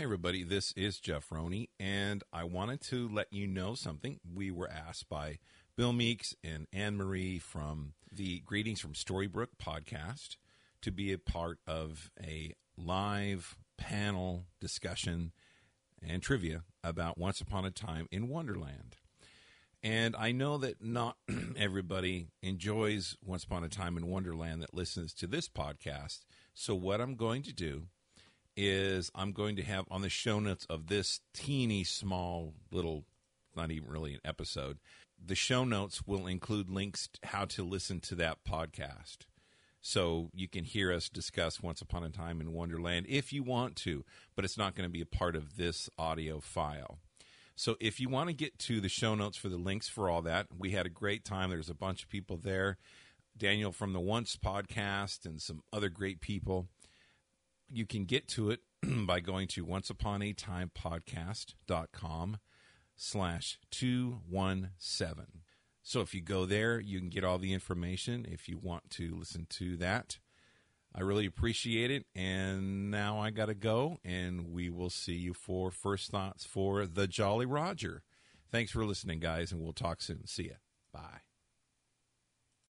Hey, everybody, this is Jeff Roney, and I wanted to let you know something. We were asked by Bill Meeks and Anne Marie from the Greetings from Storybrooke podcast to be a part of a live panel discussion and trivia about Once Upon a Time in Wonderland. And I know that not everybody enjoys Once Upon a Time in Wonderland that listens to this podcast. So, what I'm going to do is I'm going to have on the show notes of this teeny small little, not even really an episode, the show notes will include links to how to listen to that podcast. So you can hear us discuss Once Upon a Time in Wonderland if you want to, but it's not going to be a part of this audio file. So if you want to get to the show notes for the links for all that, we had a great time. There's a bunch of people there. Daniel from the Once podcast and some other great people you can get to it by going to onceuponatimepodcast.com slash 217. So if you go there, you can get all the information if you want to listen to that. I really appreciate it. And now I got to go, and we will see you for First Thoughts for the Jolly Roger. Thanks for listening, guys, and we'll talk soon. See ya. Bye.